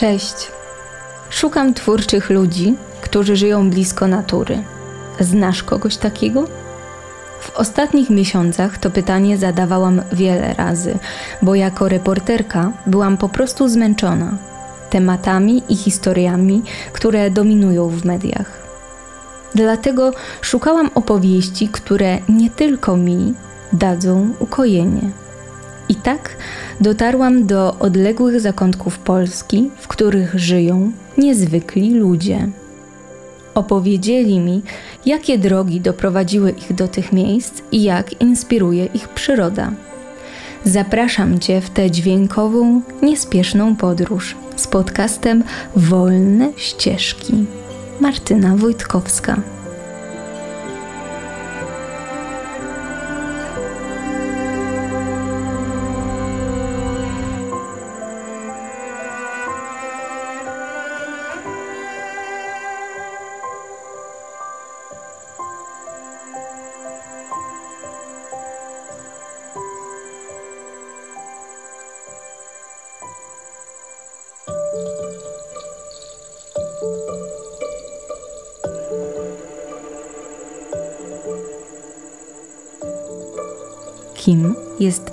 Cześć. Szukam twórczych ludzi, którzy żyją blisko natury. Znasz kogoś takiego? W ostatnich miesiącach to pytanie zadawałam wiele razy, bo jako reporterka byłam po prostu zmęczona tematami i historiami, które dominują w mediach. Dlatego szukałam opowieści, które nie tylko mi dadzą ukojenie. I tak dotarłam do odległych zakątków Polski, w których żyją niezwykli ludzie. Opowiedzieli mi, jakie drogi doprowadziły ich do tych miejsc i jak inspiruje ich przyroda. Zapraszam Cię w tę dźwiękową, niespieszną podróż z podcastem Wolne Ścieżki. Martyna Wojtkowska.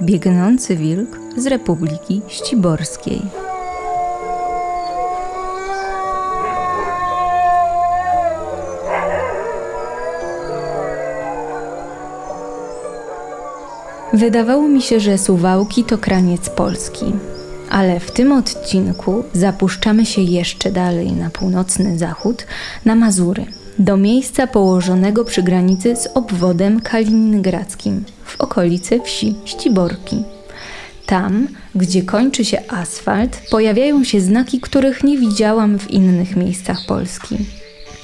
Biegnący wilk z Republiki Ściborskiej. Wydawało mi się, że Suwałki to kraniec Polski, ale w tym odcinku zapuszczamy się jeszcze dalej na północny zachód, na Mazury, do miejsca położonego przy granicy z obwodem kaliningradzkim, w okolicy wsi Ściborki. Tam, gdzie kończy się asfalt, pojawiają się znaki, których nie widziałam w innych miejscach Polski.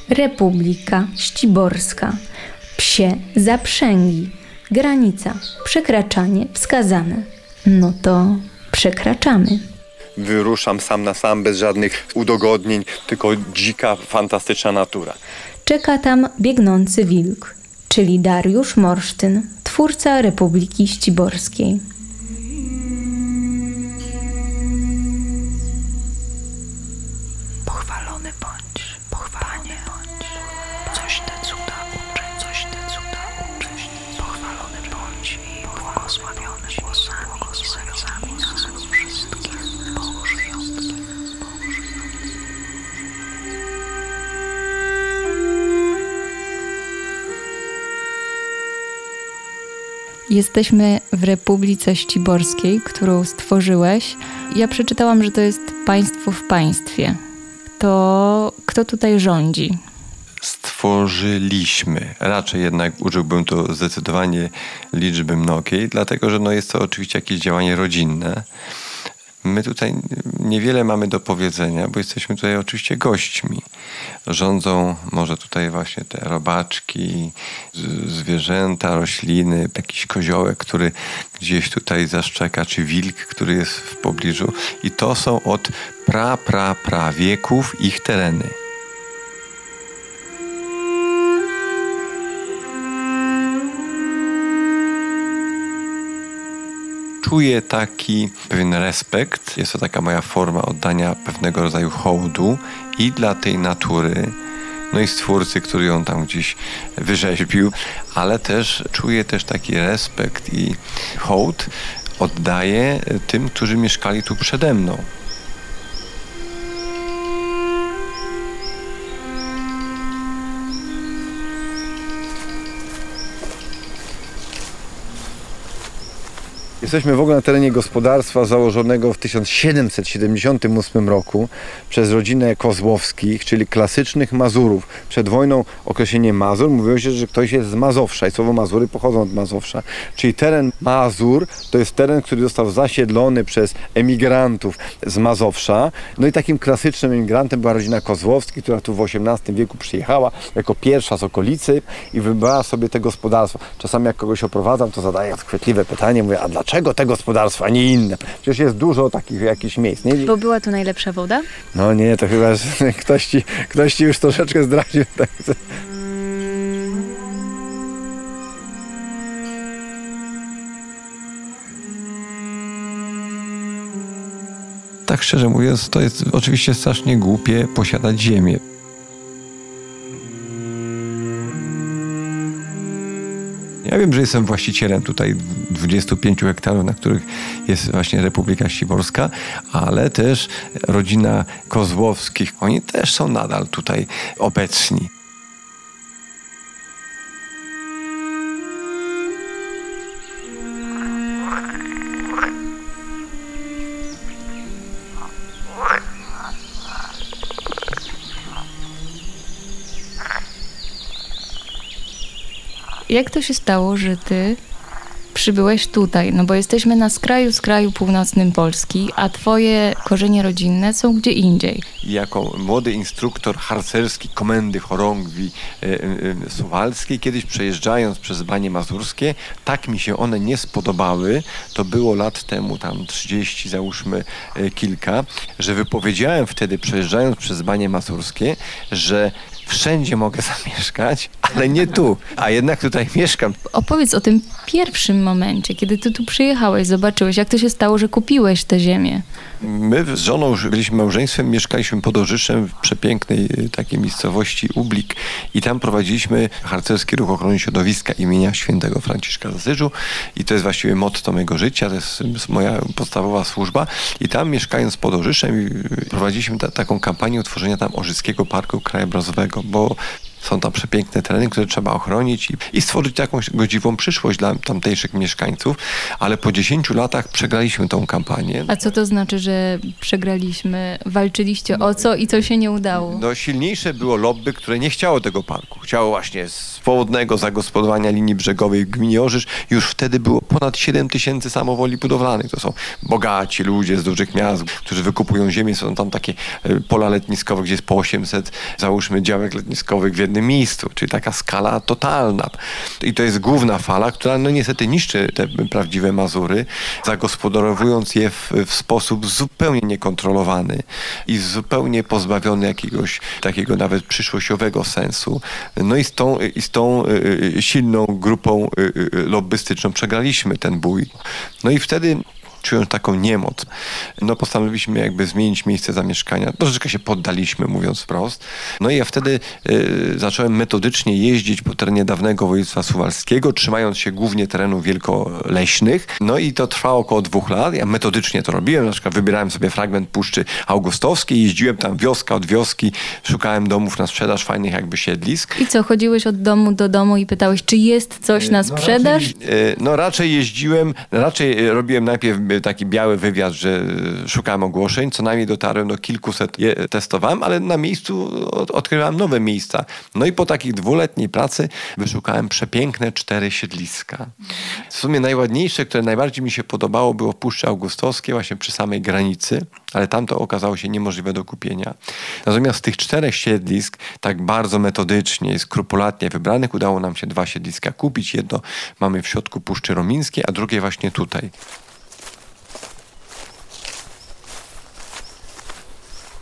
Republika Ściborska, psie zaprzęgi, granica, przekraczanie wskazane. No to przekraczamy. Wyruszam sam na sam, bez żadnych udogodnień, tylko dzika, fantastyczna natura. Czeka tam biegnący wilk, czyli Dariusz Morsztyn, twórca Republiki Ściborskiej. Jesteśmy w Republice Ściborskiej, którą stworzyłeś. Ja przeczytałam, że to jest państwo w państwie. To kto tutaj rządzi? Stworzyliśmy. Raczej jednak użyłbym to zdecydowanie liczby mnogiej, dlatego że no jest to oczywiście jakieś działanie rodzinne. My tutaj niewiele mamy do powiedzenia, bo jesteśmy tutaj oczywiście gośćmi. Rządzą może tutaj właśnie te robaczki, zwierzęta, rośliny, jakiś koziołek, który gdzieś tutaj zaszczeka, czy wilk, który jest w pobliżu. I to są od pra, pra, pra wieków ich tereny. Czuję taki pewien respekt. Jest to taka moja forma oddania pewnego rodzaju hołdu i dla tej natury, no i stwórcy, który ją tam gdzieś wyrzeźbił, ale też czuję też taki respekt i hołd oddaję tym, którzy mieszkali tu przede mną. Jesteśmy w ogóle na terenie gospodarstwa założonego w 1778 roku przez rodzinę Kozłowskich, czyli klasycznych Mazurów. Przed wojną określenie Mazur mówiło się, że ktoś jest z Mazowsza i słowo Mazury pochodzą od Mazowsza. Czyli teren Mazur to jest teren, który został zasiedlony przez emigrantów z Mazowsza. No i takim klasycznym emigrantem była rodzina Kozłowskich, która tu w XVIII wieku przyjechała jako pierwsza z okolicy i wybrała sobie te gospodarstwo. Czasami jak kogoś oprowadzam, to zadaję chwytliwe pytanie, mówię, a dlaczego te gospodarstwa, a nie inne? Przecież jest dużo takich jakichś miejsc. Nie? Bo była tu najlepsza woda? No nie, to chyba ktoś ci, ktoś ci już troszeczkę zdradził. Tak. tak szczerze mówiąc, to jest oczywiście strasznie głupie posiadać ziemię. Ja wiem, że jestem właścicielem tutaj 25 hektarów, na których jest właśnie Republika Ściborska, ale też rodzina Kozłowskich, oni też są nadal tutaj obecni. Jak to się stało, że ty przybyłeś tutaj? No bo jesteśmy na skraju, skraju północnym Polski, a twoje korzenie rodzinne są gdzie indziej. jako młody instruktor harcerski komendy chorągwi e, e, suwalskiej, kiedyś przejeżdżając przez Banie Mazurskie, tak mi się one nie spodobały, to było lat temu, tam 30 załóżmy e, kilka, że wypowiedziałem wtedy przejeżdżając przez Banie Mazurskie, że wszędzie mogę zamieszkać, ale nie tu, a jednak tutaj mieszkam. Opowiedz o tym pierwszym momencie, kiedy ty tu przyjechałeś, zobaczyłeś, jak to się stało, że kupiłeś tę ziemię. My z żoną byliśmy małżeństwem, mieszkaliśmy pod Orzyszem w przepięknej y, takiej miejscowości Ublik i tam prowadziliśmy harcerski ruch ochrony środowiska imienia świętego Franciszka z Asyżu i to jest właściwie motto mojego życia, to jest moja podstawowa służba i tam mieszkając pod Orzyszem y, prowadziliśmy ta, taką kampanię utworzenia tam Orzyskiego Parku Krajobrazowego, bo są tam przepiękne tereny, które trzeba ochronić i, i stworzyć jakąś godziwą przyszłość dla tamtejszych mieszkańców, ale po 10 latach przegraliśmy tą kampanię. A co to znaczy, że przegraliśmy? Walczyliście o co i co się nie udało? No silniejsze było lobby, które nie chciało tego parku. Chciało właśnie swobodnego zagospodarowania linii brzegowej w gminie Orzysz. Już wtedy było ponad 7 tysięcy samowoli budowlanych. To są bogaci ludzie z dużych miast, którzy wykupują ziemię. Są tam takie e, pola letniskowe, gdzie jest po 800, załóżmy, działek letniskowych w jednym miejscu. Czyli taka skala totalna. I to jest główna fala, która no niestety niszczy te prawdziwe Mazury, zagospodarowując je w, w sposób zupełnie niekontrolowany i zupełnie pozbawiony jakiegoś takiego nawet przyszłościowego sensu. No i z tą, i z tą y, y, silną grupą y, lobbystyczną przegraliśmy ten bój. No i wtedy czując taką niemoc, no postanowiliśmy jakby zmienić miejsce zamieszkania. Troszeczkę się poddaliśmy, mówiąc wprost. No i ja wtedy y, zacząłem metodycznie jeździć po terenie dawnego województwa suwalskiego, trzymając się głównie terenów wielkoleśnych. No i to trwało około dwóch lat. Ja metodycznie to robiłem, na przykład wybierałem sobie fragment Puszczy Augustowskiej, jeździłem tam wioska od wioski, szukałem domów na sprzedaż, fajnych jakby siedlisk. I co, chodziłeś od domu do domu i pytałeś, czy jest coś na sprzedaż? E, No raczej jeździłem, raczej robiłem najpierw taki biały wywiad, że szukałem ogłoszeń, co najmniej dotarłem do kilkuset, je testowałem, ale na miejscu od- odkrywałem nowe miejsca. No i po takiej dwuletniej pracy wyszukałem przepiękne cztery siedliska. W sumie najładniejsze, które najbardziej mi się podobało było Puszcze Augustowskie, właśnie przy samej granicy, ale tam to okazało się niemożliwe do kupienia. Natomiast z tych czterech siedlisk, tak bardzo metodycznie i skrupulatnie wybranych, udało nam się dwa siedliska kupić. Jedno mamy w środku Puszczy Romińskiej, a drugie właśnie tutaj.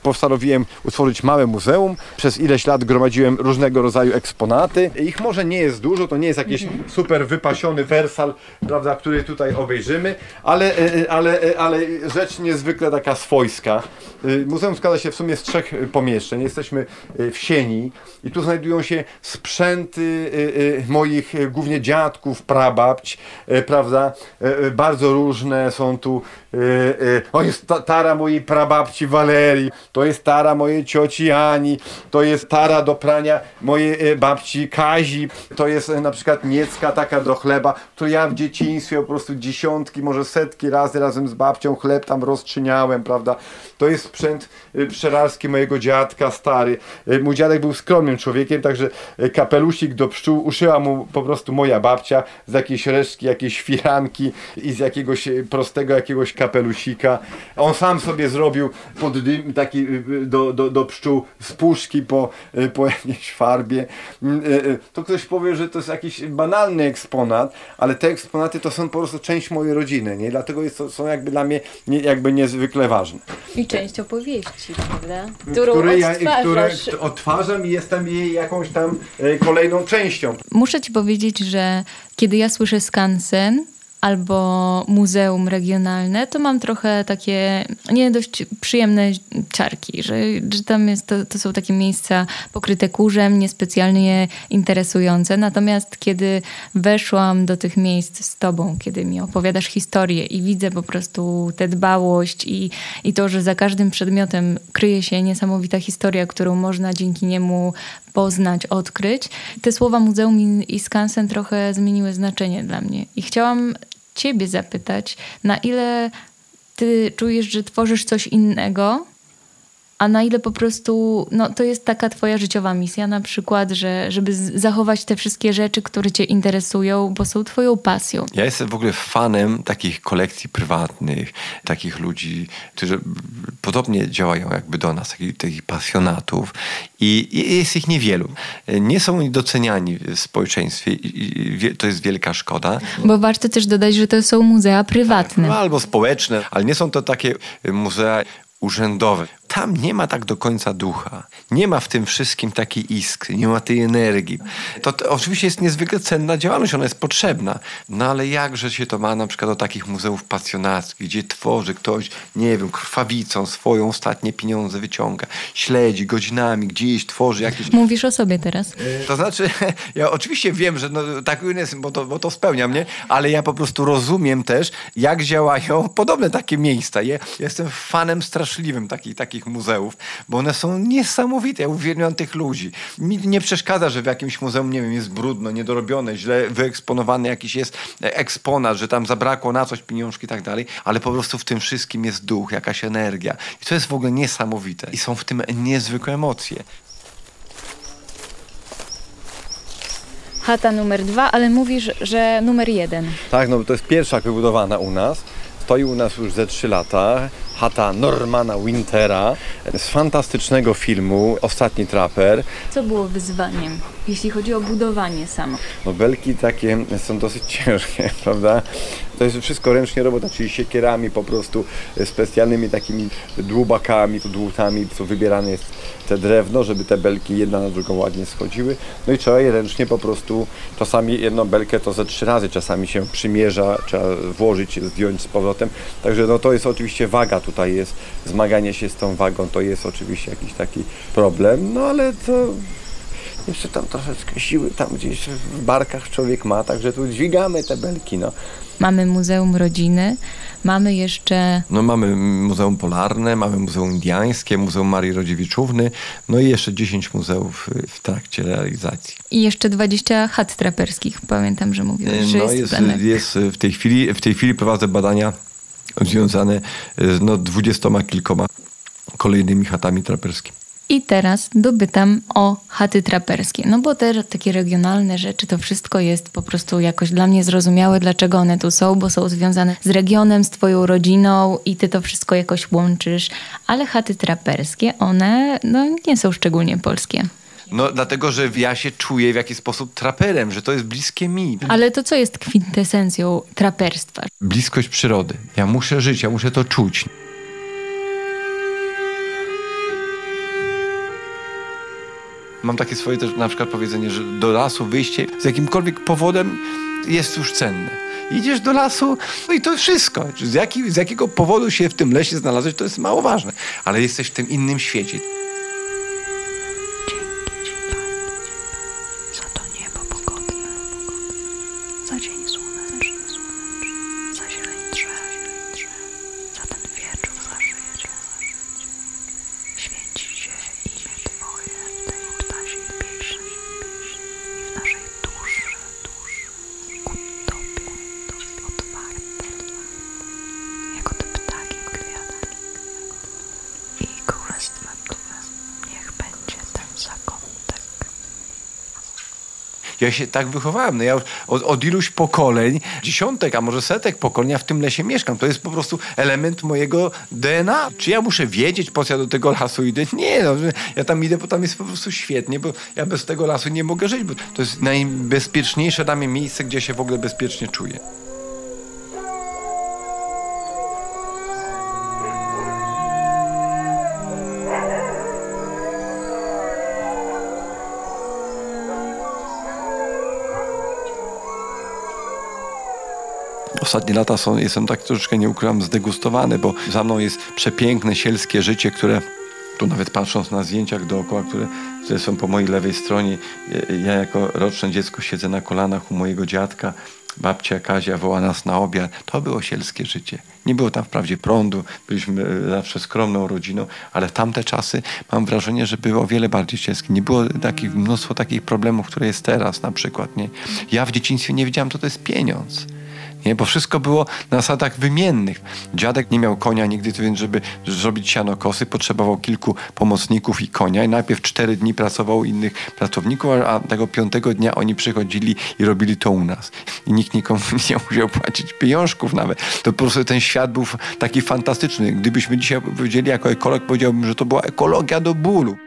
Postanowiłem utworzyć małe muzeum. Przez ileś lat gromadziłem różnego rodzaju eksponaty. Ich może nie jest dużo, to nie jest jakiś super wypasiony wersal, prawda, który tutaj obejrzymy, ale, e, ale, e, ale rzecz niezwykle taka swojska. E, Muzeum składa się w sumie z trzech e, pomieszczeń. Jesteśmy e, w sieni i tu znajdują się sprzęty e, e, moich e, głównie dziadków, prababć, e, prawda, E, e, bardzo różne są tu e, e, o jest ta, tara mojej prababci Walerii, to jest tara mojej cioci Ani, to jest tara do prania mojej e, babci Kazi, to jest e, na przykład niecka taka do chleba, to ja w dzieciństwie po prostu dziesiątki, może setki razy razem z babcią chleb tam rozczyniałem, prawda? To jest sprzęt e, pszczelarski mojego dziadka stary. E, Mój dziadek był skromnym człowiekiem, także e, kapelusik do pszczół uszyła mu po prostu moja babcia z jakiejś resztki, jakiejś firanki i z jakiegoś prostego jakiegoś kapelusika. On sam sobie zrobił pod dym taki do, do, do pszczół z puszki po, po jakiejś farbie. Mm, To ktoś powie, że to jest jakiś banalny eksponat, ale te eksponaty to są po prostu część mojej rodziny, nie? Dlatego jest, są jakby dla mnie nie, jakby niezwykle ważne. I część opowieści, prawda? Którą Które ja, które odtwarzam i jestem jej jakąś tam e, kolejną częścią. Muszę ci powiedzieć, że kiedy ja słyszę skansen, albo muzeum regionalne, to mam trochę takie nie dość przyjemne ciarki, że, że tam jest, to, to są takie miejsca pokryte kurzem, niespecjalnie interesujące. Natomiast kiedy weszłam do tych miejsc z tobą, kiedy mi opowiadasz historię i widzę po prostu tę dbałość i, i to, że za każdym przedmiotem kryje się niesamowita historia, którą można dzięki niemu poznać, odkryć. Te słowa muzeum i, i skansen trochę zmieniły znaczenie dla mnie. I chciałam ciebie zapytać, na ile ty czujesz, że tworzysz coś innego, a na ile po prostu no, to jest taka twoja życiowa misja na przykład, że, żeby zachować te wszystkie rzeczy, które cię interesują, bo są twoją pasją. Ja jestem w ogóle fanem takich kolekcji prywatnych, takich ludzi, którzy podobnie działają jakby do nas, takich, takich pasjonatów i, i jest ich niewielu. Nie są oni doceniani w społeczeństwie i to jest wielka szkoda. Bo warto też dodać, że to są muzea prywatne. No, albo społeczne, ale nie są to takie muzea urzędowe tam nie ma tak do końca ducha. Nie ma w tym wszystkim takiej iskry, nie ma tej energii. To, to, oczywiście jest niezwykle cenna działalność, ona jest potrzebna. No ale jakże się to ma na przykład do takich muzeów pasjonackich, gdzie tworzy ktoś, nie wiem, krwawicą swoją ostatnie pieniądze wyciąga, śledzi godzinami, gdzieś tworzy jakieś... Mówisz o sobie teraz. To znaczy, ja oczywiście wiem, że no, tak jest, bo to, bo to spełnia mnie, ale ja po prostu rozumiem też, jak działają podobne takie miejsca. Ja, jestem fanem straszliwym takich, takich takich muzeów, bo one są niesamowite. Ja uwielbiam tych ludzi. Mi nie przeszkadza, że w jakimś muzeum, nie wiem, jest brudno, niedorobione, źle wyeksponowany jakiś jest eksponat, że tam zabrakło na coś pieniążki i tak dalej, ale po prostu w tym wszystkim jest duch, jakaś energia. I to jest w ogóle niesamowite. I są w tym niezwykłe emocje. Chata numer dwa, ale mówisz, że numer jeden. Tak, no to jest pierwsza wybudowana u nas. Stoi u nas już ze trzy lata chata Normana Wintera z fantastycznego filmu Ostatni Traper. Co było wyzwaniem, jeśli chodzi o budowanie samo? No belki takie są dosyć ciężkie, prawda? To jest wszystko ręcznie robota, czyli siekierami po prostu, specjalnymi takimi dłubakami, dłutami, co wybierane jest te drewno, żeby te belki jedna na drugą ładnie schodziły. No i trzeba je ręcznie po prostu, czasami jedną belkę to ze trzy razy, czasami się przymierza, trzeba włożyć, zdjąć z powrotem. Także no to jest oczywiście waga tutaj jest, zmaganie się z tą wagą to jest oczywiście jakiś taki problem, no ale to jeszcze tam troszeczkę siły tam gdzieś w barkach człowiek ma, także tu dźwigamy te belki, no. Mamy Muzeum Rodziny, mamy jeszcze... No mamy Muzeum Polarne, mamy Muzeum Indiańskie, Muzeum Marii Rodziewiczówny, no i jeszcze 10 muzeów w trakcie realizacji. I jeszcze 20 chat traperskich, pamiętam, że mówiłeś, że no jest, jest, jest w tej chwili, w tej chwili prowadzę badania związane z no, dwudziestoma kilkoma kolejnymi chatami traperskimi. I teraz dobytam o chaty traperskie. No bo te takie regionalne rzeczy, to wszystko jest po prostu jakoś dla mnie zrozumiałe, dlaczego one tu są, bo są związane z regionem, z twoją rodziną i ty to wszystko jakoś łączysz. Ale chaty traperskie, one no, nie są szczególnie polskie. No dlatego, że ja się czuję w jakiś sposób traperem, że to jest bliskie mi. Ale to co jest kwintesencją traperstwa? Bliskość przyrody. Ja muszę żyć, ja muszę to czuć. Mam takie swoje też na przykład powiedzenie, że do lasu wyjście z jakimkolwiek powodem jest już cenne. Idziesz do lasu, no i to wszystko. Z, jaki, z jakiego powodu się w tym lesie znalazłeś, to jest mało ważne. Ale jesteś w tym innym świecie. Ja się tak wychowałem. No ja od, od iluś pokoleń, dziesiątek, a może setek pokolenia w tym lesie mieszkam. To jest po prostu element mojego DNA. Czy ja muszę wiedzieć, po co ja do tego lasu idę? Nie, no, ja tam idę, bo tam jest po prostu świetnie, bo ja bez tego lasu nie mogę żyć, bo to jest najbezpieczniejsze dla mnie miejsce, gdzie się w ogóle bezpiecznie czuję. Ostatnie lata są, jestem tak troszeczkę, nie ukrywam, zdegustowany, bo za mną jest przepiękne sielskie życie, które tu nawet patrząc na zdjęciach dookoła, które, które są po mojej lewej stronie, ja jako roczne dziecko siedzę na kolanach u mojego dziadka, babcia Kazia woła nas na obiad. To było sielskie życie. Nie było tam wprawdzie prądu, byliśmy e, zawsze skromną rodziną, ale w tamte czasy mam wrażenie, że było o wiele bardziej sielskie. Nie było takich, mnóstwo takich problemów, które jest teraz na przykład. Nie? Ja w dzieciństwie nie wiedziałem, co to jest pieniądz. Nie? Bo wszystko było na zasadach wymiennych. Dziadek nie miał konia nigdy, więc żeby zrobić siano kosy, potrzebował kilku pomocników i konia i najpierw cztery dni pracował u innych pracowników, a tego piątego dnia oni przychodzili i robili to u nas. I nikt nikomu nie musiał płacić pieniążków nawet. To po prostu ten świat był taki fantastyczny. Gdybyśmy dzisiaj powiedzieli jako ekolog, powiedziałbym, że to była ekologia do bólu.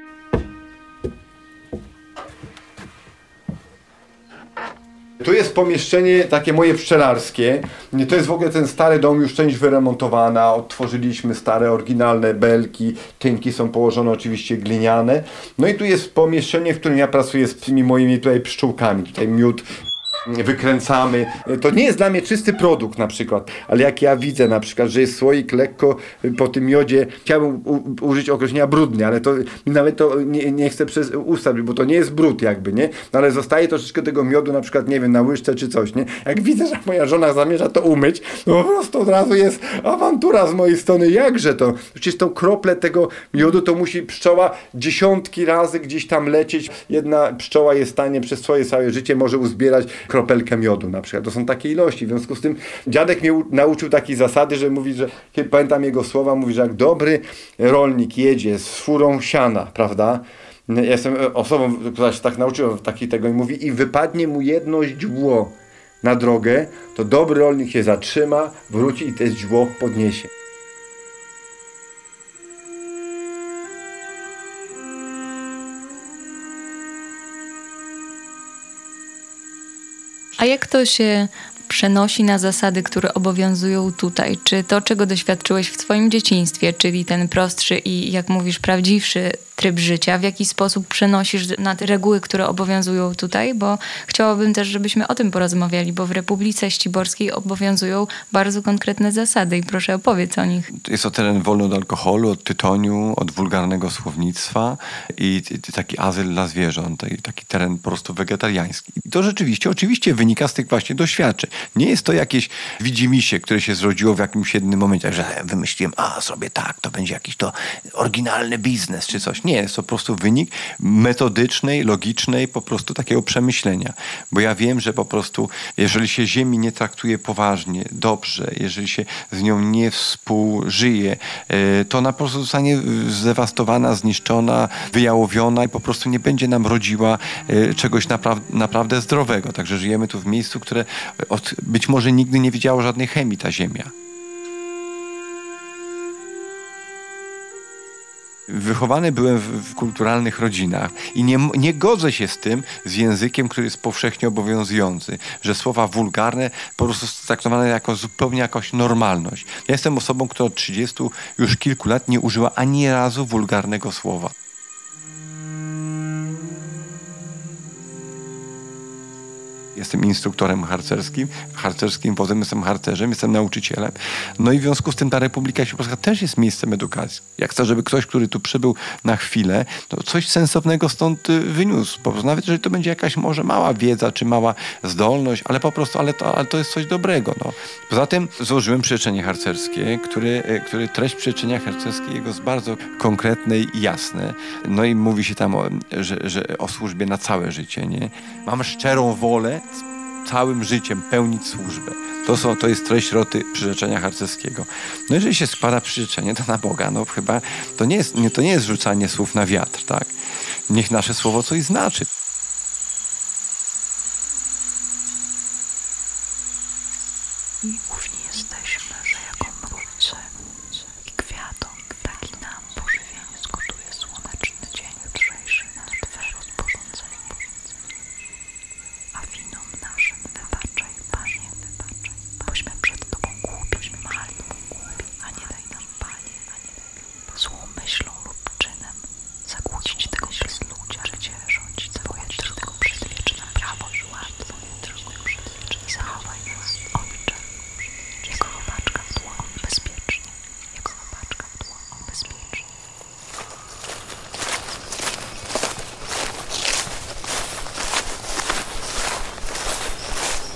Tu jest pomieszczenie takie moje pszczelarskie. To jest w ogóle ten stary dom, już część wyremontowana. Odtworzyliśmy stare, oryginalne belki. Tynki są położone oczywiście gliniane. No i tu jest pomieszczenie, w którym ja pracuję z tymi moimi tutaj pszczółkami. Tutaj miód wykręcamy. To nie jest dla mnie czysty produkt na przykład, ale jak ja widzę na przykład, że jest słoik lekko po tym miodzie, chciałbym użyć określenia brudny, ale to nawet to nie, nie chcę przez usta, bo to nie jest brud jakby, nie? No ale zostaje troszeczkę tego miodu na przykład, nie wiem, na łyżce czy coś, nie? Jak widzę, że moja żona zamierza to umyć, no po prostu od razu jest awantura z mojej strony, jakże to? Przecież tą kroplę tego miodu to musi pszczoła dziesiątki razy gdzieś tam lecieć. Jedna pszczoła jest w stanie przez swoje całe życie może uzbierać kropelkę miodu na przykład. To są takie ilości. W związku z tym dziadek mnie nauczył takiej zasady, że mówi, że pamiętam jego słowa, mówi, że jak dobry rolnik jedzie z furą siana, prawda? Ja jestem osobą, która się tak nauczyła takiej tego i mówi i wypadnie mu jedno źdźbło na drogę, to dobry rolnik się zatrzyma, wróci i te źdźbło podniesie. A jak to się przenosi na zasady, które obowiązują tutaj? Czy to, czego doświadczyłeś w Twoim dzieciństwie, czyli ten prostszy i, jak mówisz, prawdziwszy tryb życia, w jaki sposób przenosisz na te reguły, które obowiązują tutaj, bo chciałabym też, żebyśmy o tym porozmawiali, bo w Republice Ściborskiej obowiązują bardzo konkretne zasady i proszę opowiedz o nich. Jest to teren wolny od alkoholu, od tytoniu, od wulgarnego słownictwa i, taki azyl dla zwierząt, taki teren po prostu wegetariański. I to rzeczywiście, oczywiście wynika z tych właśnie doświadczeń. Nie jest to jakieś widzimisię, które się zrodziło w jakimś jednym momencie, że wymyśliłem, a sobie tak, to będzie jakiś to oryginalny biznes czy coś. Nie, jest to po prostu wynik metodycznej, logicznej, po prostu takiego przemyślenia. Bo ja wiem, że po prostu, jeżeli się ziemi nie traktuje poważnie, dobrze, jeżeli się z nią nie współżyje, e, to ona po prostu zostanie zdewastowana, zniszczona, wyjałowiona i po prostu nie będzie nam rodziła e, czegoś naprawdę zdrowego. Także żyjemy tu w miejscu, które od, być może nigdy nie widziało żadnej chemii ta ziemia. Wychowany byłem w, w, kulturalnych rodzinach i nie, nie godzę się z tym, z językiem, który jest powszechnie obowiązujący, że słowa wulgarne po prostu są traktowane jako zupełnie jakoś normalność. Ja jestem osobą, która od 30 już kilku lat nie użyła ani razu wulgarnego słowa. Jestem instruktorem harcerskim, harcerskim potem jestem harcerzem, jestem nauczycielem. No i w związku z tym ta Republika Śląska też jest miejscem edukacji. Jak chcę, żeby ktoś, który tu przybył na chwilę, to coś sensownego stąd y, wyniósł. Po prostu nawet jeżeli to będzie jakaś może mała wiedza, czy mała zdolność, ale po prostu, ale to, ale to jest coś dobrego. No. Poza tym złożyłem przyrzeczenie harcerskie, który, y, który treść przyrzeczenia harcerskiego jest bardzo konkretne i jasne. No i mówi się tam, o, że, że o służbie na całe życie. Nie? Mam szczerą wolę całym życiem pełnić służbę. To, są, to jest treść roty przyrzeczenia harcerskiego. No jeżeli się składa przyrzeczenie, to na Boga, no chyba to nie jest, nie, to nie jest rzucanie słów na wiatr, tak? Niech nasze słowo coś znaczy. I ówni jesteśmy, że jako mrówce i kwiatom, tak i nam pożywienie zgotuje słoneczny dzień jutrzejszy na Twe rozporządzenie. A winom naszym wybaczaj, Panie, wybaczaj, bośmy przed Tobą głupi, mali, a nie daj nam, Panie, złą myślą lub czynem zakłócić tego ludzia, życie rządzi Twoje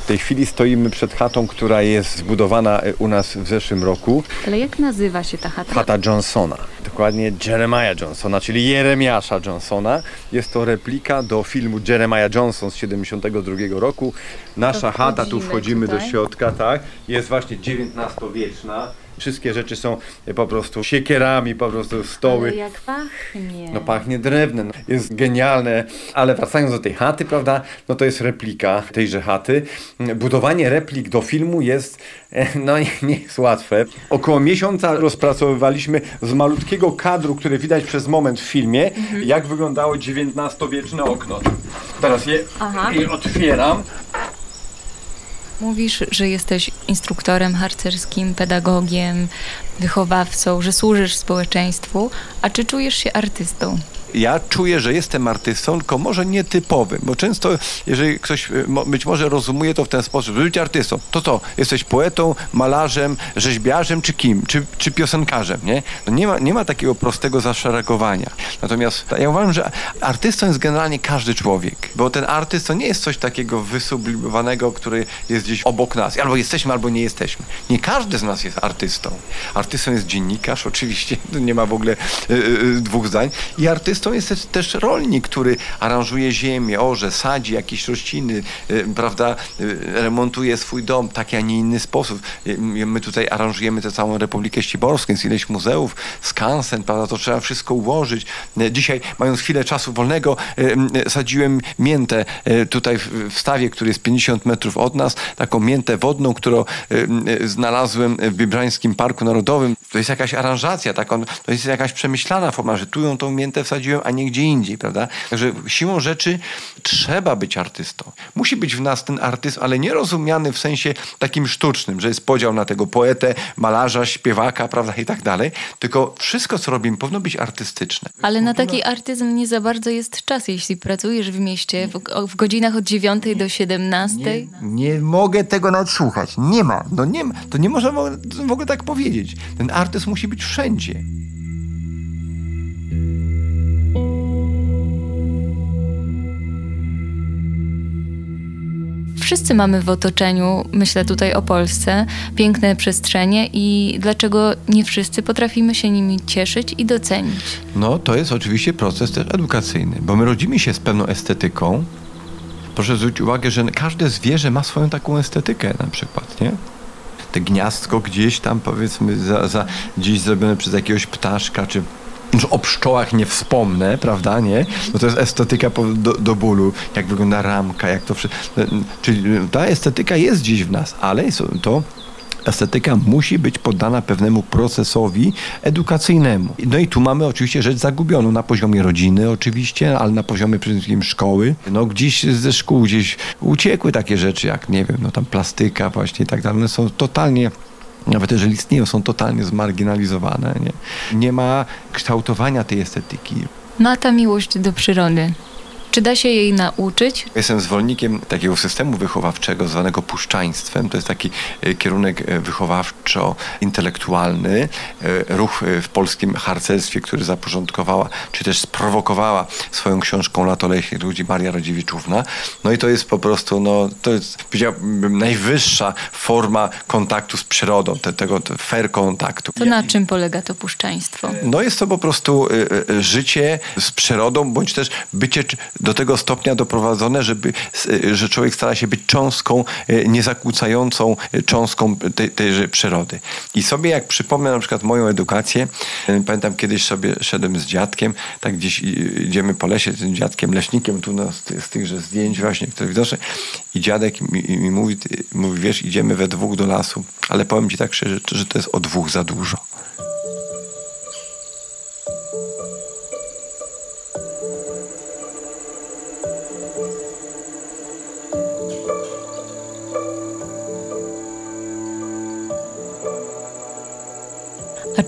tej chwili stoimy przed chatą, która jest zbudowana e, u nas w zeszłym roku. Ale jak nazywa się ta chata? Chata Johnsona. Dokładnie Jeremiah Johnsona, czyli Jeremiasza Johnsona. Jest to replika do filmu Jeremiah Johnson z 72 roku. Nasza chata, tu wchodzimy wchodzimy do tutaj. środka, tak. Jest właśnie XIX-wieczna. Wszystkie rzeczy są po prostu siekierami, po prostu stoły. Ale jak pachnie. No pachnie drewnem, jest genialne, ale wracając do tej chaty, prawda, no to jest replika tejże chaty. Budowanie replik do filmu jest, e, no nie, nie jest łatwe. Około miesiąca rozpracowywaliśmy z malutkiego kadru, który widać przez moment w filmie, jak wyglądało XIX-wieczne okno. Teraz je, je otwieram. Mówisz, że jesteś instruktorem harcerskim, pedagogiem, wychowawcą, że służysz społeczeństwu, a czy czujesz się artystą? Ja czuję, że jestem artystą, tylko może nietypowym, bo często, jeżeli ktoś mo- być może rozumuje to w ten sposób, że być artystą, to co? Jesteś poetą, malarzem, rzeźbiarzem czy kim? Czy, czy piosenkarzem, nie? No nie, ma, nie ma takiego prostego zaszeregowania. Natomiast ja uważam, że artystą jest generalnie każdy człowiek, bo ten artyst to nie jest coś takiego wysublimowanego, który jest gdzieś obok nas. Albo jesteśmy, albo nie jesteśmy. Nie każdy z nas jest artystą. Artystą jest dziennikarz, oczywiście, nie ma w ogóle y, y, dwóch zdań. I artystą jest też, rolnik, który aranżuje ziemię, orze, sadzi jakieś rośliny, y, prawda, y, remontuje swój dom w taki, a nie inny sposób. Y, My tutaj aranżujemy tę całą Republikę Ściborską, jest ileś muzeów, skansen, prawda, to trzeba wszystko ułożyć. Dzisiaj, mając chwilę czasu wolnego, sadziłem miętę tutaj w stawie, który jest 50 metrów od nas, taką miętę wodną, którą znalazłem w Biebrańskim Parku Narodowym. To jest jakaś aranżacja, tak on, to jest jakaś przemyślana forma, że tu ją tą miętę wsadziłem, a nie gdzie indziej, prawda? Także siłą rzeczy trzeba być artystą. Musi być w nas ten artyzm, ale nie rozumiany w sensie takim sztucznym, że jest podział na tego poetę, malarza, śpiewaka, prawda, i tak dalej, tylko wszystko, co robimy, powinno być artystyczne. Ale na taki artyzm nie za bardzo jest czas, jeśli pracujesz w mieście w, w godzinach od 9 do 17. Nie, nie mogę tego nawet słuchać. Nie ma. No nie ma. To nie można w ogóle, w ogóle tak powiedzieć. Ten artyst musi być wszędzie. Wszyscy mamy w otoczeniu, myślę tutaj o Polsce, piękne przestrzenie i dlaczego nie wszyscy potrafimy się nimi cieszyć i docenić? No to jest oczywiście proces też edukacyjny, bo my rodzimy się z pewną estetyką. Proszę zwrócić uwagę, że każde zwierzę ma swoją taką estetykę na przykład, nie? Te gniazdko gdzieś tam powiedzmy za, za, gdzieś zrobione przez jakiegoś ptaszka, czy już o pszczołach nie wspomnę, prawda, nie? No to jest estetyka do, do bólu, jak wygląda ramka, jak to wszystko. Czyli ta estetyka jest gdzieś w nas, ale to estetyka musi być poddana pewnemu procesowi edukacyjnemu. No i tu mamy oczywiście rzecz zagubioną na poziomie rodziny oczywiście, ale na poziomie przede wszystkim szkoły. No gdzieś ze szkół gdzieś uciekły takie rzeczy jak, nie wiem, no tam plastyka właśnie i tak dalej. One są totalnie nawet jeżeli istnieją, są totalnie zmarginalizowane. Nie, nie ma kształtowania tej estetyki. No a ta miłość do przyrody, czy da się jej nauczyć? Jestem zwolennikiem takiego systemu wychowawczego zwanego puszczaństwem. To jest taki e, kierunek e, wychowawczo-intelektualny, e, ruch w polskim harcerstwie, który zaporządkowała, czy też sprowokowała swoją książką Lato leśnych ludzi Maria Rodziewiczówna. No i to jest po prostu, no, to jest, powiedziałbym, najwyższa forma kontaktu z przyrodą, te, tego te fair kontaktu. To na czym polega to puszczaństwo? No jest to po prostu życie z przyrodą, bądź też bycie do tego stopnia doprowadzone, żeby, y, że człowiek stara się być cząstką, y, niezakłócającą cząstką tej, tejże przyrody. I sobie jak przypomnę na przykład moją edukację, y, pamiętam kiedyś sobie szedłem z dziadkiem, tak gdzieś idziemy po lesie z tym dziadkiem, leśnikiem tu no, z, ty- z tychże zdjęć właśnie, które widoczne i dziadek mi, mi mówi, mówi, wiesz, idziemy we dwóch do lasu, ale powiem ci tak szczerze, że to jest o dwóch za dużo.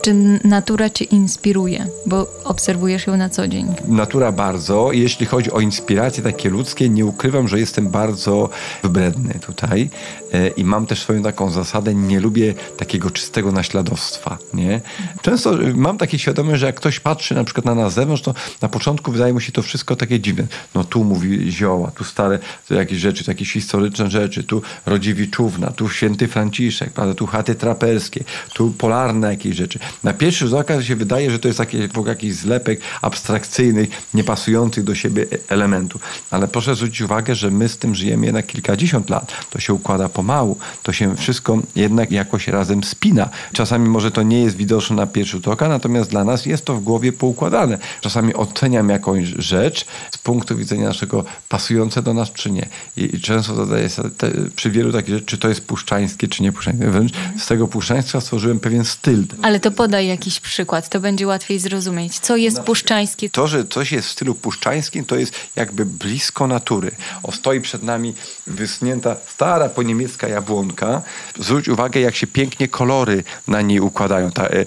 Czy natura cię inspiruje? Bo obserwujesz ją na co dzień. Natura bardzo. Jeśli chodzi o inspiracje takie ludzkie, nie ukrywam, że jestem bardzo wybredny tutaj e, i mam też swoją taką zasadę, nie lubię takiego czystego naśladowstwa, nie? Często e, mam takie świadomość, że jak ktoś patrzy na przykład na nas zewnątrz, to na początku wydaje mu się to wszystko takie dziwne. No tu mówi zioła, tu stare jakieś rzeczy, tu jakieś historyczne rzeczy, tu Rodziewiczówna, tu święty Franciszek, prawda? tu chaty traperskie, tu polarne jakieś rzeczy. Na pierwszy rzut oka się wydaje, że to jest ogóle jakiś zlepek abstrakcyjnych, niepasujących do siebie e- elementów. Ale proszę zwrócić uwagę, że my z tym żyjemy jednak kilkadziesiąt lat. To się układa pomału. To się wszystko jednak jakoś razem spina. Czasami może to nie jest widoczne na pierwszy rzut oka, natomiast dla nas jest to w głowie poukładane. Czasami oceniam jakąś rzecz z punktu widzenia naszego pasujące do nas czy nie. I, często zadaję sobie te, przy wielu takich czy to jest puszczańskie, czy nie puszczańskie. Wręcz z tego puszczaństwa stworzyłem pewien styl. Ale to podaj jakiś przykład, to będzie łatwiej zrozumieć. Co jest puszczańskie? To, że coś jest w stylu puszczańskim, to jest jakby blisko natury. O, stoi przed nami wysunięta stara poniemiecka jabłonka. Zwróć uwagę, jak się pięknie kolory na niej układają. Ta e, e,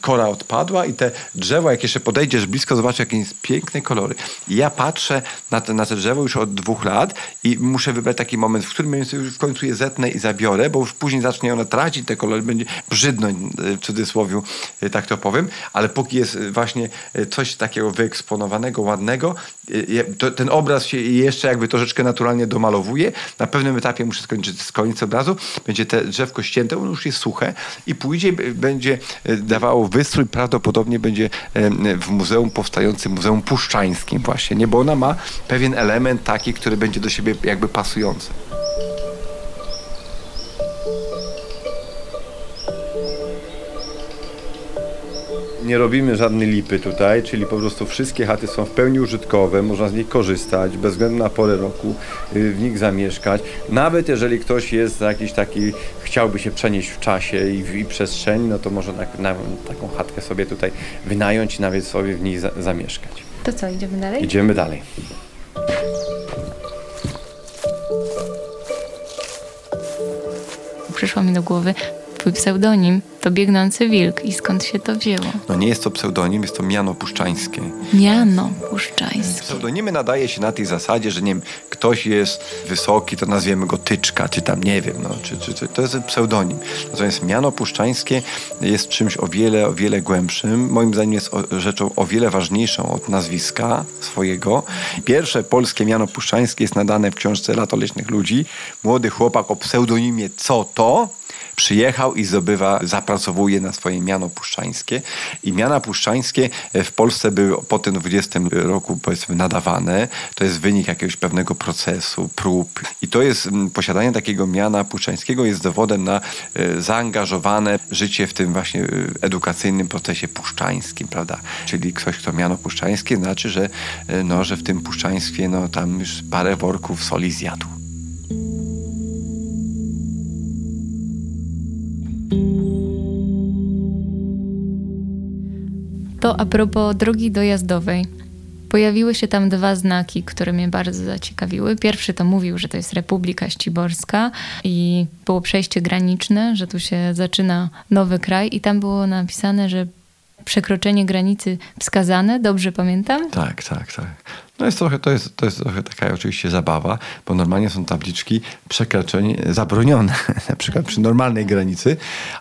kora odpadła i te drzewa, jak jeszcze podejdziesz blisko, zobaczysz, jakie jest piękne kolory. I ja patrzę na te, na te drzewo już od dwóch lat i muszę wybrać taki moment, w którym już w końcu je zetnę i zabiorę, bo już później zacznie ona tracić te kolory, będzie brzydnąć e, w cudzysłowie, tak to powiem, ale póki jest e, właśnie e, coś takiego wyeksponowanego, ładnego, to, ten obraz się jeszcze jakby troszeczkę naturalnie domalowuje. Na pewnym etapie muszę skończyć z koniec obrazu, będzie te drzewko ścięte, ono już jest suche i później będzie dawało wystrój, prawdopodobnie będzie w muzeum powstającym, Muzeum Puszczańskim właśnie, nie? Bo ona ma pewien element taki, który będzie do siebie jakby pasujący. Nie robimy żadnej lipy tutaj, czyli po prostu wszystkie chaty są w pełni użytkowe, można z nich korzystać, bez względu na porę roku, y, w nich zamieszkać. Nawet jeżeli ktoś jest jakiś taki, chciałby się przenieść w czasie i w i przestrzeni, no to może na, na, taką chatkę sobie tutaj wynająć i nawet sobie w niej za, zamieszkać. To co, idziemy dalej? Idziemy dalej. Przyszło mi do głowy twój pseudonim, to Biegnący Wilk. I skąd się to wzięło? No nie jest to pseudonim, jest to miano puszczańskie. Miano Puszczańskie. Pseudonimy nadaje się na tej zasadzie, że nie wiem, ktoś jest wysoki, to nazwiemy go Tyczka, czy tam nie wiem, no, czy, czy, czy to jest pseudonim. Natomiast miano puszczańskie jest czymś o wiele, o wiele głębszym. Moim zdaniem jest o, rzeczą o wiele ważniejszą od nazwiska swojego. Pierwsze polskie miano puszczańskie jest nadane w książce Lato Leśnych Ludzi. Młody chłopak o pseudonimie Co to? Przyjechał i zdobywa, zapracowuje na swoje miano puszczańskie. I miana puszczańskie e, w Polsce były po tym 20 roku powiedzmy nadawane. To jest wynik jakiegoś pewnego procesu, prób. I to jest, posiadanie takiego miana puszczańskiego jest dowodem na e, zaangażowane życie w tym właśnie e, edukacyjnym procesie puszczańskim, prawda? Czyli ktoś, kto miano puszczańskie, znaczy, że, no, że w tym puszczaństwie no, tam już parę worków soli zjadł. To a propos drogi dojazdowej. Pojawiły się tam dwa znaki, które mnie bardzo zaciekawiły. Pierwszy to mówił, że to jest Republika Ściborska i było przejście graniczne, że tu się zaczyna nowy kraj i tam było napisane, że przekroczenie granicy wskazane, dobrze pamiętam? Tak, tak, tak. No jest trochę, to, jest, to jest trochę taka oczywiście zabawa, bo normalnie są tabliczki przekroczeń zabronione, na przykład przy normalnej granicy,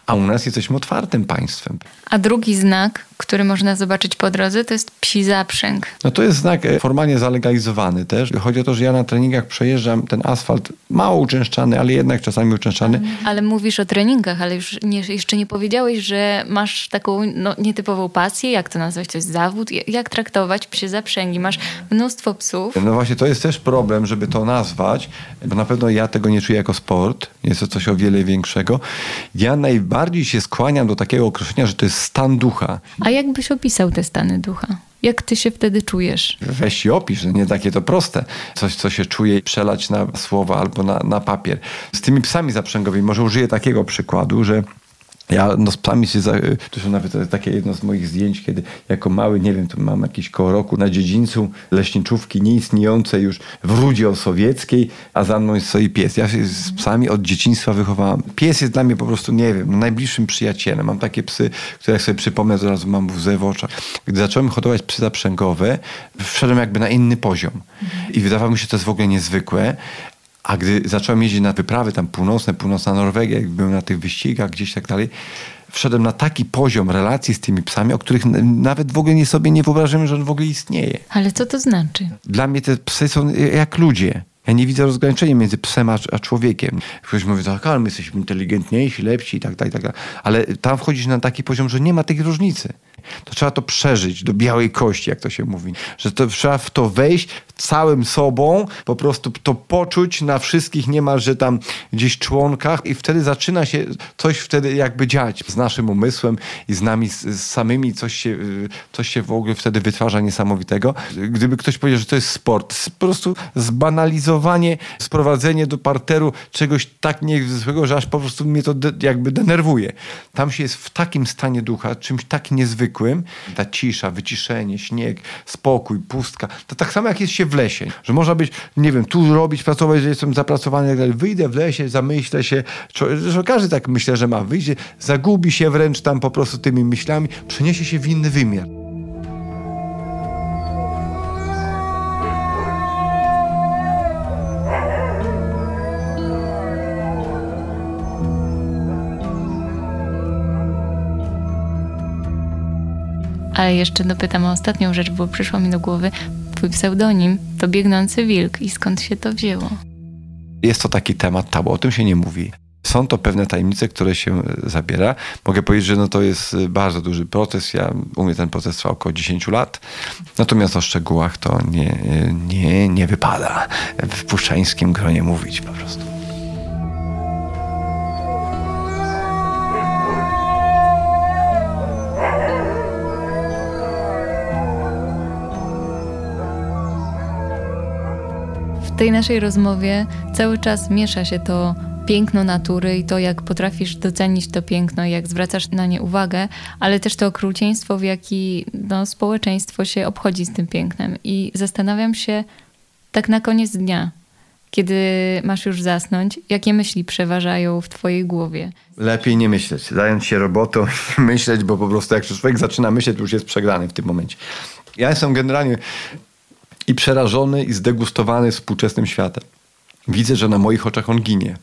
a u nas jesteśmy otwartym państwem. A drugi znak, który można zobaczyć po drodze, to jest psi zaprzęg. No to jest znak e, formalnie zalegalizowany też. Chodzi o to, że ja na treningach przejeżdżam ten asfalt mało uczęszczany, ale jednak czasami uczęszczany. Ale mówisz o treningach, ale już nie, jeszcze nie powiedziałeś, że masz taką no, nietypową pasję. Jak to nazwać? To jest zawód? Jak- Jak traktować psie zaprzęgi? Masz mnóstwo psów. No właśnie, to jest też problem, żeby to nazwać, bo na pewno ja tego nie czuję jako sport. Jest to coś o wiele większego. Ja najbardziej się skłaniam do takiego określenia, że to jest stan ducha. A jak byś opisał te stany ducha? Jak ty się wtedy czujesz? Weź i opisz, że nie takie to proste. Coś, co się czuje, przelać na słowa albo na, na papier. Z tymi psami zaprzęgowymi może użyję takiego przykładu, że Ja no, z psami się, za, to są nawet takie jedno z moich zdjęć, kiedy jako mały, nie wiem, to mam jakieś koło roku na dziedzińcu leśniczówki nieistniejącej już w Rudzie Osowieckiej, a za mną stoi pies. Ja się z psami od dzieciństwa wychowałam. Pies jest dla mnie po prostu, nie wiem, najbliższym przyjacielem. Mam takie psy, które jak sobie przypomnę, zaraz mam łzę w oczach. Gdy zacząłem hodować psy zaprzęgowe, wszedłem jakby na inny poziom. I wydawało mi się to jest w ogóle niezwykłe. A gdy zacząłem jeździć na wyprawy tam północne, północna Norwegia, jak byłem na tych wyścigach gdzieś tak dalej, wszedłem na taki poziom relacji z tymi psami, o których nawet w ogóle nie sobie nie wyobrażałem, że on w ogóle istnieje. Ale co to znaczy? Dla mnie te psy są jak ludzie. Ja nie widzę rozgraniczenia między psem a, a człowiekiem. Ktoś mówi, tak, ale my jesteśmy inteligentniejsi, lepsi i tak dalej, tak dalej. Ale tam wchodzisz na taki poziom, że nie ma tej różnicy. To trzeba to przeżyć do białej kości, jak to się mówi. Że to, trzeba w to wejść całym sobą, po prostu to poczuć na wszystkich niemalże tam gdzieś członkach i wtedy zaczyna się coś wtedy jakby dziać z naszym umysłem i z nami z, z samymi coś się, y, coś się w ogóle wtedy wytwarza niesamowitego. Gdyby ktoś powiedział, że to jest sport, po prostu zbanalizowanie, sprowadzenie do parteru czegoś tak niezwykłego, że aż po prostu mnie to de, jakby denerwuje. Tam się jest w takim stanie ducha, czymś tak niezwykłym, ta cisza, wyciszenie, śnieg, spokój, pustka, to tak samo jak jest się w lesie, że można być, nie wiem, tu robić, pracować, że jestem zapracowany i tak dalej. Wyjdę w lesie, zamyślę się, że każdy tak myślę, że ma, wyjdzie, zagubi się wręcz tam po prostu tymi myślami, przeniesie się w inny wymiar. Ale jeszcze dopytam o ostatnią rzecz, bo przyszło mi do głowy. Twój pseudonim to Biegnący Wilk i skąd się to wzięło? Jest to taki temat tabu, o tym się nie mówi. Są to pewne tajemnice, które się e, zabiera. Mogę powiedzieć, że no to jest e, bardzo duży proces. Ja, u mnie ten proces trwa około 10 lat. Natomiast o szczegółach to nie, e, nie, nie wypada w puszczańskim gronie mówić po prostu. Tej naszej rozmowie cały czas miesza się to piękno natury i to, jak potrafisz docenić to piękno, jak zwracasz na nie uwagę, ale też to okrucieństwo, w jaki no, społeczeństwo się obchodzi z tym pięknem. I zastanawiam się tak na koniec dnia, kiedy masz już zasnąć, jakie myśli przeważają w twojej głowie. Lepiej nie myśleć, zająć się robotą, myśleć, bo po prostu jak człowiek zaczyna myśleć, to już jest przegrany w tym momencie. Ja jestem generalnie i przerażony, i zdegustowany współczesnym światem. Widzę, że na moich oczach on ginie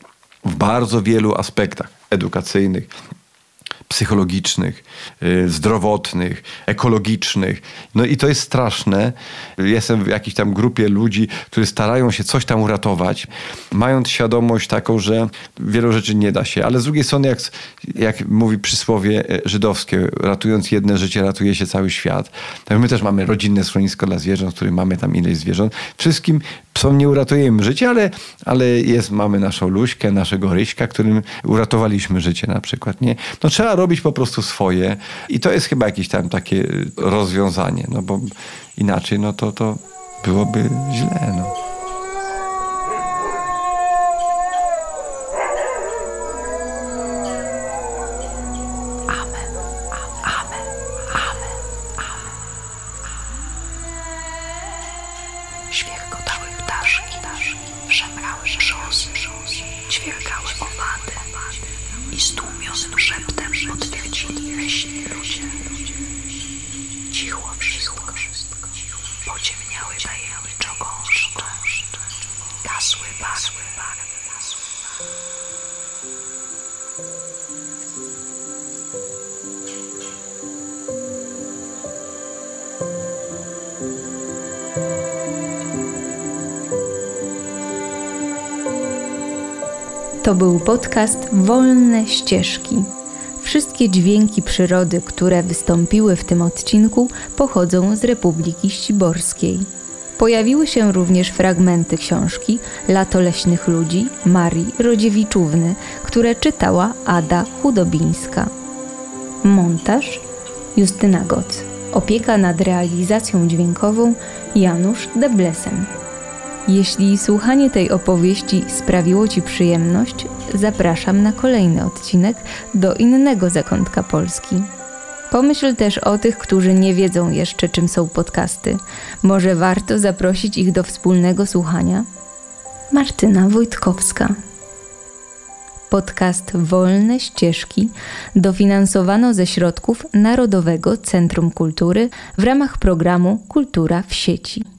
w bardzo wielu aspektach edukacyjnych, psychologicznych, y, zdrowotnych, ekologicznych. No i to jest straszne. Jestem w jakiejś tam grupie ludzi, którzy starają się coś tam uratować, mając świadomość taką, że wielu rzeczy nie da się. Ale z drugiej strony, jak, jak mówi przysłowie y, żydowskie, ratując jedne życie, ratuje się cały świat. Tak my też mamy rodzinne schronisko dla zwierząt, w którym mamy tam ileś zwierząt. Wszystkim psom nie uratujemy życie, ale, ale jest, mamy naszą Luśkę, naszego Ryśka, którym uratowaliśmy życie na przykład. Nie? No trzeba robić po prostu swoje i to jest chyba jakieś tam takie rozwiązanie, no bo inaczej no to, to byłoby źle. No. To był podcast Wolne Ścieżki. Wszystkie dźwięki przyrody, które wystąpiły w tym odcinku, pochodzą z Republiki Ściborskiej. Pojawiły się również fragmenty książki Lato leśnych ludzi Marii Rodziewiczówny, które czytała Ada Chudobińska. Montaż Justyna Goc. Opieka nad realizacją dźwiękową Janusz Deblesen. Jeśli słuchanie tej opowieści sprawiło Ci przyjemność, zapraszam na kolejny odcinek do innego zakątka Polski. Pomyśl też o tych, którzy nie wiedzą jeszcze, czym są podcasty. Może warto zaprosić ich do wspólnego słuchania? Martyna Wojtkowska. Podcast Wolne Ścieżki dofinansowano ze środków Narodowego Centrum Kultury w ramach programu Kultura w sieci.